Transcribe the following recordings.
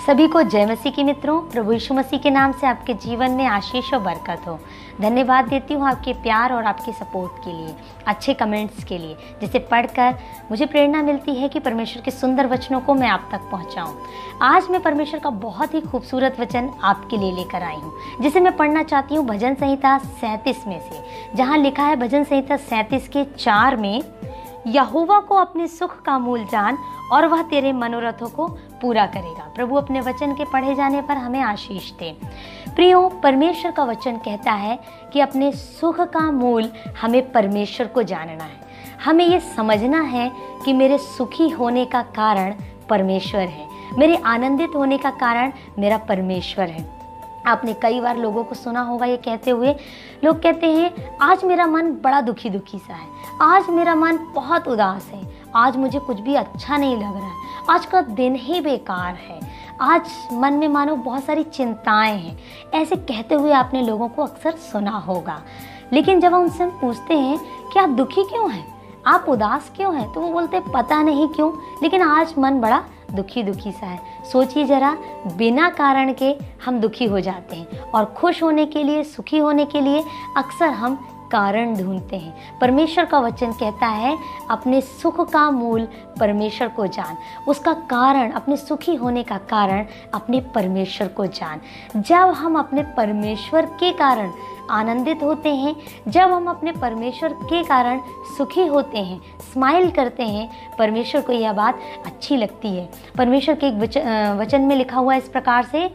सभी को जय मसीह के मित्रों, प्रभु यीशु मसीह के नाम से आपके जीवन में आशीष और बरकत हो। धन्यवाद देती हूँ आपके प्यार और आपके सपोर्ट के लिए, अच्छे कमेंट्स के लिए, जिसे पढ़कर मुझे प्रेरणा मिलती है कि परमेश्वर के सुंदर वचनों को मैं आप तक पहुँचाऊँ। आज मैं परमेश्वर का बहुत ही खूबसूरत वचन आपके लिए लेकर आई हूँ, जिसे मैं पढ़ना चाहती हूँ भजन संहिता सैंतीस में से, जहाँ लिखा है भजन संहिता सैंतीस के चार में यहोवा को अपने सुख का मूल जान और वह तेरे मनोरथों को पूरा करेगा। प्रभु अपने वचन के पढ़े जाने पर हमें आशीष दे। प्रियो, परमेश्वर का वचन कहता है कि अपने सुख का मूल हमें परमेश्वर को जानना है। हमें ये समझना है कि मेरे सुखी होने का कारण परमेश्वर है। मेरे आनंदित होने का कारण मेरा परमेश्वर है। आपने कई बार लोगों को सुना होगा ये कहते हुए। लोग कहते हैं, आज मेरा मन बड़ा दुखी दुखी सा है। आज मेरा मन बहुत उदास है। आज मुझे कुछ भी अच्छा नहीं लग रहा है। आज का दिन ही बेकार है। आज मन में मानो बहुत सारी चिंताएँ हैं। ऐसे कहते हुए आपने लोगों को अक्सर सुना होगा। लेकिन जब हम उनसे पूछते हैं, कि आप दुखी क्यों हैं? आप उदास क्यों हैं? तो वो बोलते पता नहीं क्यों। लेकिन आज मन बड़ा दुखी दुखी सा है। सोचिए जरा, बिना कारण के हम दुखी हो जाते हैं और खुश होने के लिए, सुखी होने के लिए अक्सर हम कारण ढूंढते हैं। परमेश्वर का वचन कहता है, अपने सुख का मूल परमेश्वर को जान। उसका कारण, अपने सुखी होने का कारण, अपने परमेश्वर को जान। जब हम अपने परमेश्वर के कारण आनंदित होते हैं, जब हम अपने परमेश्वर के कारण सुखी होते हैं स्माइल करते हैं, परमेश्वर को यह बात अच्छी लगती है। परमेश्वर के एक वचन में लिखा हुआ इस प्रकार से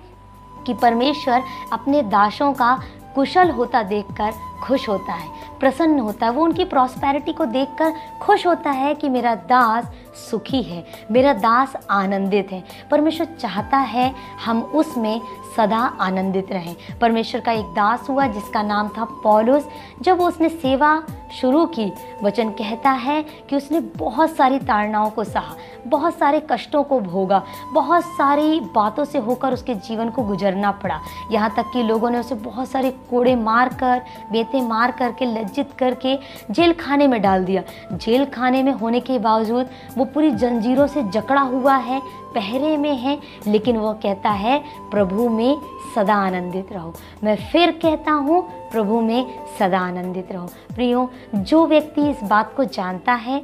कि परमेश्वर अपने दासों का कुशल होता देखकर खुश होता है, प्रसन्न होता है। वो उनकी प्रॉस्पैरिटी को देखकर खुश होता है कि मेरा दास सुखी है, मेरा दास आनंदित है। परमेश्वर चाहता है हम उसमें सदा आनंदित रहें। परमेश्वर का एक दास हुआ जिसका नाम था पौलुस। जब उसने सेवा शुरू की, वचन कहता है कि उसने बहुत सारी ताड़नाओं को सहा, बहुत सारे कष्टों को भोगा, बहुत सारी बातों से होकर उसके जीवन को गुजरना पड़ा। यहाँ तक कि लोगों ने उसे बहुत सारे कोड़े मार कर बेते मार करके लज्जित करके जेल खाने में डाल दिया। जेल खाने में होने के बावजूद वो पूरी जंजीरों से जकड़ा हुआ है, पहरे में है, लेकिन वो कहता है, प्रभु में सदा आनंदित रहो। मैं फिर कहता हूँ, प्रभु में सदा आनंदित रहो। प्रियो, जो व्यक्ति इस बात को जानता है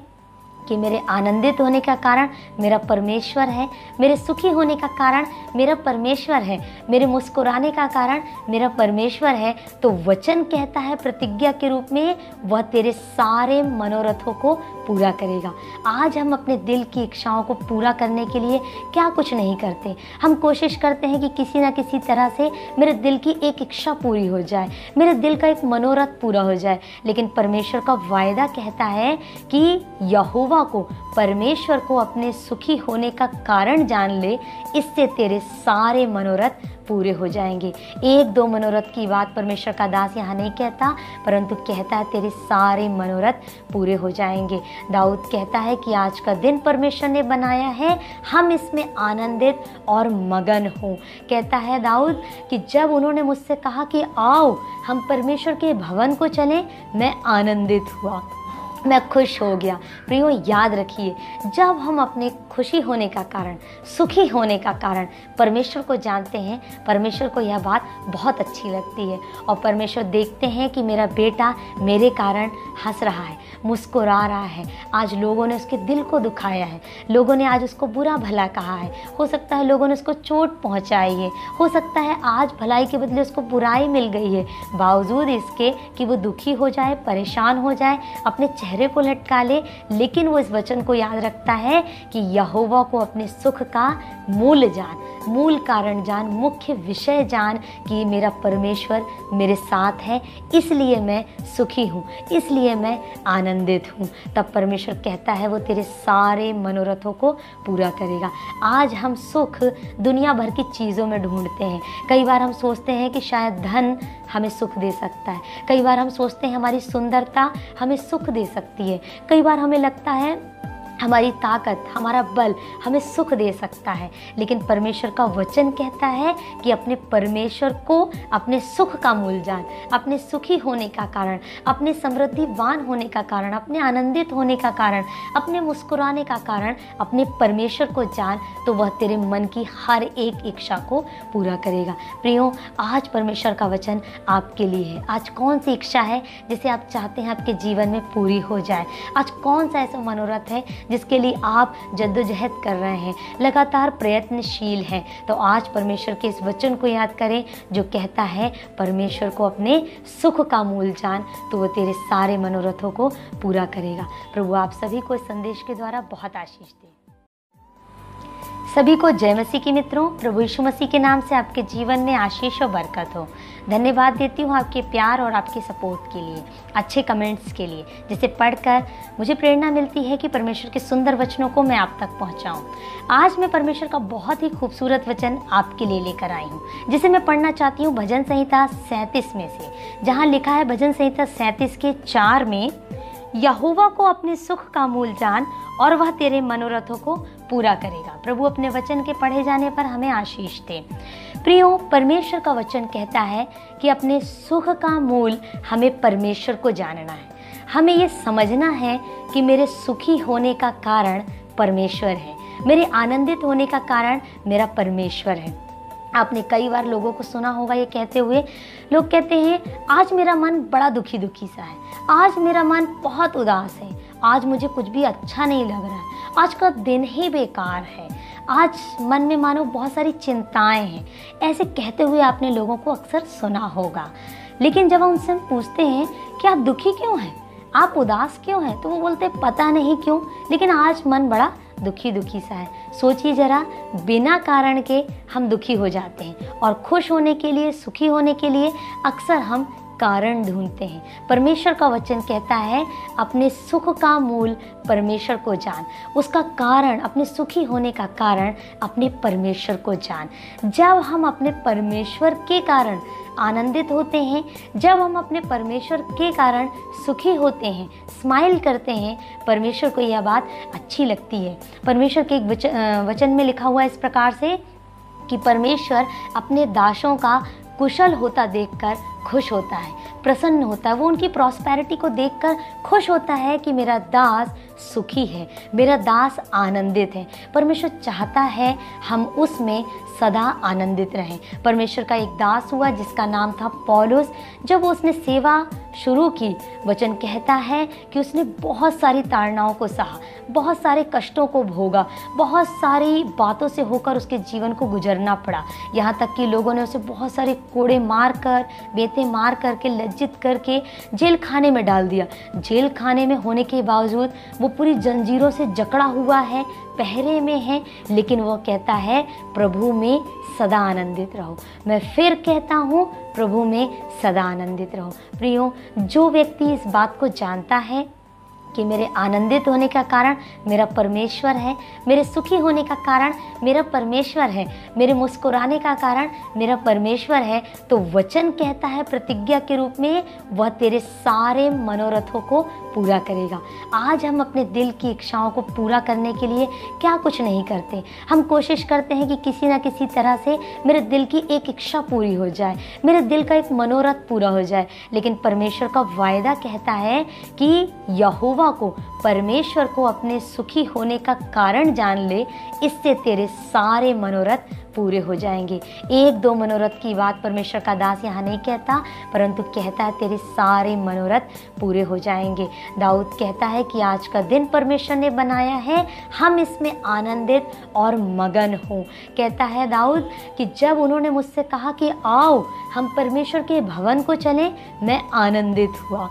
कि मेरे आनंदित होने का कारण मेरा परमेश्वर है, मेरे सुखी होने का कारण मेरा परमेश्वर है, मेरे मुस्कुराने का कारण मेरा परमेश्वर है तो वचन कहता है प्रतिज्ञा के रूप में वह तेरे सारे मनोरथों को पूरा करेगा। आज हम अपने दिल की इच्छाओं को पूरा करने के लिए क्या कुछ नहीं करते। हम कोशिश करते हैं कि किसी ना किसी तरह से मेरे दिल की एक इच्छा पूरी हो जाए, मेरे दिल का एक मनोरथ पूरा हो जाए। लेकिन परमेश्वर का वायदा कहता है कि यहोवा को, परमेश्वर को अपने सुखी होने का कारण जान ले, इससे तेरे सारे मनोरथ पूरे हो जाएँगे। एक दो मनोरथ की बात परमेश्वर का दास यहाँ नहीं कहता, परंतु कहता है तेरे सारे मनोरथ पूरे हो जाएँगे। दाऊद कहता है कि आज का दिन परमेश्वर ने बनाया है, हम इसमें आनंदित और मगन हो। कहता है दाऊद कि जब उन्होंने मुझसे कहा कि आओ, हम परमेश्वर के भवन को चलें, मैं आनंदित हुआ, मैं खुश हो गया। प्रियो, याद रखिए, जब हम अपने खुशी होने का कारण, सुखी होने का कारण। परमेश्वर को जानते हैं, परमेश्वर को यह बात बहुत अच्छी लगती है। और परमेश्वर देखते हैं कि मेरा बेटा मेरे कारण हंस रहा है, मुस्कुरा रहा है। आज लोगों ने उसके दिल को दुखाया है। लोगों ने आज उसको बुरा भला कहा है। हो सकता है लोगों ने उसको चोट पहुँचाई है। हो सकता है आज भलाई के बदले उसको बुराई मिल गई है। बावजूद इसके कि वो दुखी हो जाए, परेशान हो जाए, अपने चेहरे को लटका ले, लेकिन वो इस वचन को याद रखता है कि यहोवा को अपने सुख का मूल जान, मूल कारण जान, मुख्य विषय जान कि मेरा परमेश्वर मेरे साथ है, इसलिए मैं सुखी हूँ, इसलिए मैं आनंदित हूँ। तब परमेश्वर कहता है, वो तेरे सारे मनोरथों को पूरा करेगा। आज हम सुख दुनिया भर की चीज़ों में ढूंढते हैं। कई बार हम सोचते हैं कि शायद धन हमें सुख दे सकता है। कई बार हम सोचते हैं, हमारी सुंदरता हमें सुख दे सकती है। कई बार हमें लगता है हमारी ताकत, हमारा बल हमें सुख दे सकता है। लेकिन परमेश्वर का वचन कहता है कि अपने परमेश्वर को अपने सुख का मूल जान, अपने सुखी होने का कारण, अपने समृद्धिवान होने का कारण, अपने आनंदित होने का कारण, अपने मुस्कुराने का कारण, अपने परमेश्वर को जान तो वह तेरे मन की हर एक इच्छा को पूरा करेगा। प्रियो, आज परमेश्वर का वचन आपके लिए है। आज कौन सी इच्छा है जिसे आप चाहते हैं आपके जीवन में पूरी हो जाए? आज कौन सा ऐसा मनोरथ है जिसके लिए आप जद्दोजहद कर रहे हैं, लगातार प्रयत्नशील हैं। तो आज परमेश्वर के इस वचन को याद करें, जो कहता है, परमेश्वर को अपने सुख का मूल जान तो वो तेरे सारे मनोरथों को पूरा करेगा। प्रभु, आप सभी को इस संदेश के द्वारा बहुत आशीष दें। सभी को जय मसीह की मित्रों, प्रभु यीशु मसीह के नाम से आपके जीवन में आशीष और बरकत हो। धन्यवाद देती हूँ आपके प्यार और आपके सपोर्ट के लिए, अच्छे कमेंट्स के लिए, जिसे पढ़कर मुझे प्रेरणा मिलती है कि परमेश्वर के सुंदर वचनों को मैं आप तक पहुँचाऊँ। आज मैं परमेश्वर का बहुत ही खूबसूरत वचन आपके लिए लेकर आई हूँ, जिसे मैं पढ़ना चाहती हूँ भजन संहिता सैंतीस में से, जहाँ लिखा है भजन संहिता सैंतीस के चार में, यहोवा को अपने सुख का मूल जान और वह तेरे मनोरथों को पूरा करेगा। प्रभु अपने वचन के पढ़े जाने पर हमें आशीष दे। प्रियो, परमेश्वर का वचन कहता है कि अपने सुख का मूल हमें परमेश्वर को जानना है। हमें ये समझना है कि मेरे सुखी होने का कारण परमेश्वर है। मेरे आनंदित होने का कारण मेरा परमेश्वर है। आपने कई बार लोगों को सुना होगा ये कहते हुए। लोग कहते हैं, आज मेरा मन बड़ा दुखी दुखी सा है। आज मेरा मन बहुत उदास है। आज मुझे कुछ भी अच्छा नहीं लग रहा है। आज का दिन ही बेकार है। आज मन में मानो बहुत सारी चिंताएँ हैं। ऐसे कहते हुए आपने लोगों को अक्सर सुना होगा। लेकिन जब हम उनसे पूछते हैं कि आप दुखी क्यों हैं? आप उदास क्यों हैं? तो वो बोलते, पता नहीं क्यों, लेकिन आज मन बड़ा दुखी दुखी सा है। सोचिए जरा, बिना कारण के हम दुखी हो जाते हैं और खुश होने के लिए, सुखी होने के लिए अक्सर हम कारण ढूंढते हैं। परमेश्वर का वचन कहता है, अपने सुख का मूल परमेश्वर को जान। उसका कारण, अपने सुखी होने का कारण, अपने परमेश्वर को जान। जब हम अपने परमेश्वर के कारण आनंदित होते हैं, जब हम अपने परमेश्वर के कारण सुखी होते हैं स्माइल करते हैं, परमेश्वर को यह बात अच्छी लगती है। परमेश्वर के एक वचन में लिखा हुआ इस प्रकार से कि परमेश्वर अपने दासों का कुशल होता देखकर खुश होता है, प्रसन्न होता है। वो उनकी प्रॉस्पैरिटी को देखकर खुश होता है कि मेरा दास सुखी है, मेरा दास आनंदित है। परमेश्वर चाहता है हम उसमें सदा आनंदित रहें। परमेश्वर का एक दास हुआ जिसका नाम था पौलुस। जब उसने सेवा शुरू की, वचन कहता है कि उसने बहुत सारी ताड़नाओं को सहा, बहुत सारे कष्टों को भोगा, बहुत सारी बातों से होकर उसके जीवन को गुजरना पड़ा। यहाँ तक कि लोगों ने उसे बहुत सारे कोड़े मार कर मार करके, लज्जित करके जेल खाने में डाल दिया। जेल खाने में होने के बावजूद वो पूरी जंजीरों से जकड़ा हुआ है, पहरे में है, लेकिन वो कहता है, प्रभु में सदा आनंदित रहो। मैं फिर कहता हूँ, प्रभु में सदा आनंदित रहो। प्रियो, जो व्यक्ति इस बात को जानता है कि मेरे आनंदित होने का कारण मेरा परमेश्वर है, मेरे सुखी होने का कारण मेरा परमेश्वर है, मेरे मुस्कुराने का कारण मेरा परमेश्वर है। तो वचन कहता है प्रतिज्ञा के रूप में वह तेरे सारे मनोरथों को पूरा करेगा। आज हम अपने दिल की इच्छाओं को पूरा करने के लिए क्या कुछ नहीं करते। हम कोशिश करते हैं कि किसी ना किसी तरह से मेरे दिल की एक इच्छा पूरी हो जाए, मेरे दिल का एक मनोरथ पूरा हो जाए। लेकिन परमेश्वर का वायदा कहता है कि यहोवा को, परमेश्वर को अपने सुखी होने का कारण जान ले, इससे तेरे सारे मनोरथ पूरे हो जाएँगे। एक दो मनोरथ की बात परमेश्वर का दास यहाँ नहीं कहता, परंतु कहता है तेरे सारे मनोरथ पूरे हो जाएँगे। दाऊद कहता है कि आज का दिन परमेश्वर ने बनाया है, हम इसमें आनंदित और मगन हो। कहता है दाऊद कि जब उन्होंने मुझसे कहा कि आओ, हम परमेश्वर के भवन को चलें, मैं आनंदित हुआ।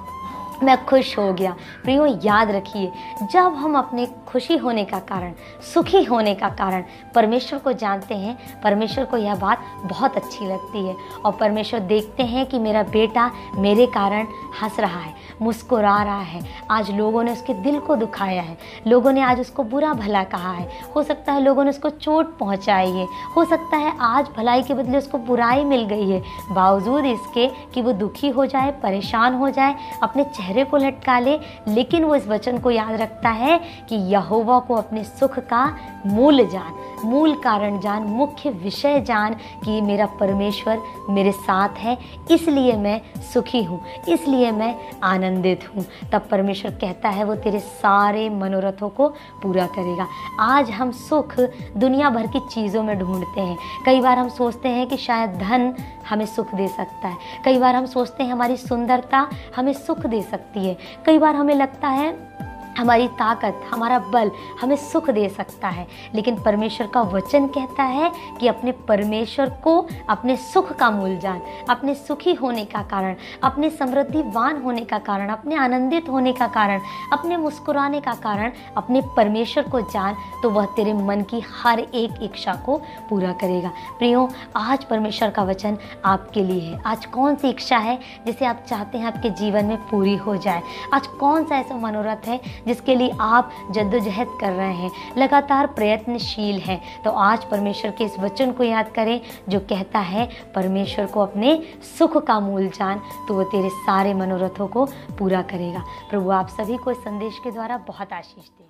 मैं खुश हो गया। प्रियो, याद रखिए, जब हम अपने खुशी होने का कारण, सुखी होने का कारण परमेश्वर को जानते हैं, परमेश्वर को यह बात बहुत अच्छी लगती है और परमेश्वर देखते हैं कि मेरा बेटा मेरे कारण हंस रहा है, मुस्कुरा रहा है। आज लोगों ने उसके दिल को दुखाया है, लोगों ने आज उसको बुरा भला कहा है। हो सकता है लोगों ने उसको चोट पहुँचाई है, हो सकता है आज भलाई के बदले उसको बुराई मिल गई है। बावजूद इसके कि वो दुखी हो जाए, परेशान हो जाए, अपने चेहरे चेहरे को लटका ले लेकिन वो इस वचन को याद रखता है कि यहोवा को अपने सुख का मूल जान, मूल कारण जान, मुख्य विषय जान कि मेरा परमेश्वर मेरे साथ है, इसलिए मैं सुखी हूँ, इसलिए मैं आनंदित हूँ। तब परमेश्वर कहता है, वो तेरे सारे मनोरथों को पूरा करेगा। आज हम सुख दुनिया भर की चीज़ों में ढूंढते हैं। कई बार हम सोचते हैं कि शायद धन हमें सुख दे सकता है। कई बार हम सोचते हैं, हमारी सुंदरता हमें सुख दे सकती है। कई बार हमें लगता है हमारी ताकत, हमारा बल हमें सुख दे सकता है। लेकिन परमेश्वर का वचन कहता है कि अपने परमेश्वर को अपने सुख का मूल जान अपने सुखी होने का कारण, अपने समृद्धिवान होने का कारण, अपने आनंदित होने का कारण, अपने मुस्कुराने का कारण, अपने परमेश्वर को जान तो वह तेरे मन की हर एक इच्छा को पूरा करेगा। प्रियो, आज परमेश्वर का वचन आपके लिए है। आज कौन सी इच्छा है जिसे आप चाहते हैं आपके जीवन में पूरी हो जाए? आज कौन सा ऐसा मनोरथ है जिसके लिए आप जद्दोजहद कर रहे हैं, लगातार प्रयत्नशील हैं। तो आज परमेश्वर के इस वचन को याद करें, जो कहता है, परमेश्वर को अपने सुख का मूल जान तो वो तेरे सारे मनोरथों को पूरा करेगा। प्रभु, आप सभी को इस संदेश के द्वारा बहुत आशीष दें।